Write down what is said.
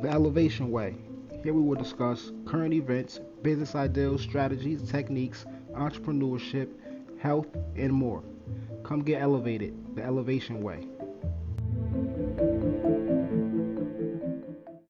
The Elevation Way. Here we will discuss current events, business ideals, strategies, techniques, entrepreneurship, health, and more. Come get elevated. The Elevation Way.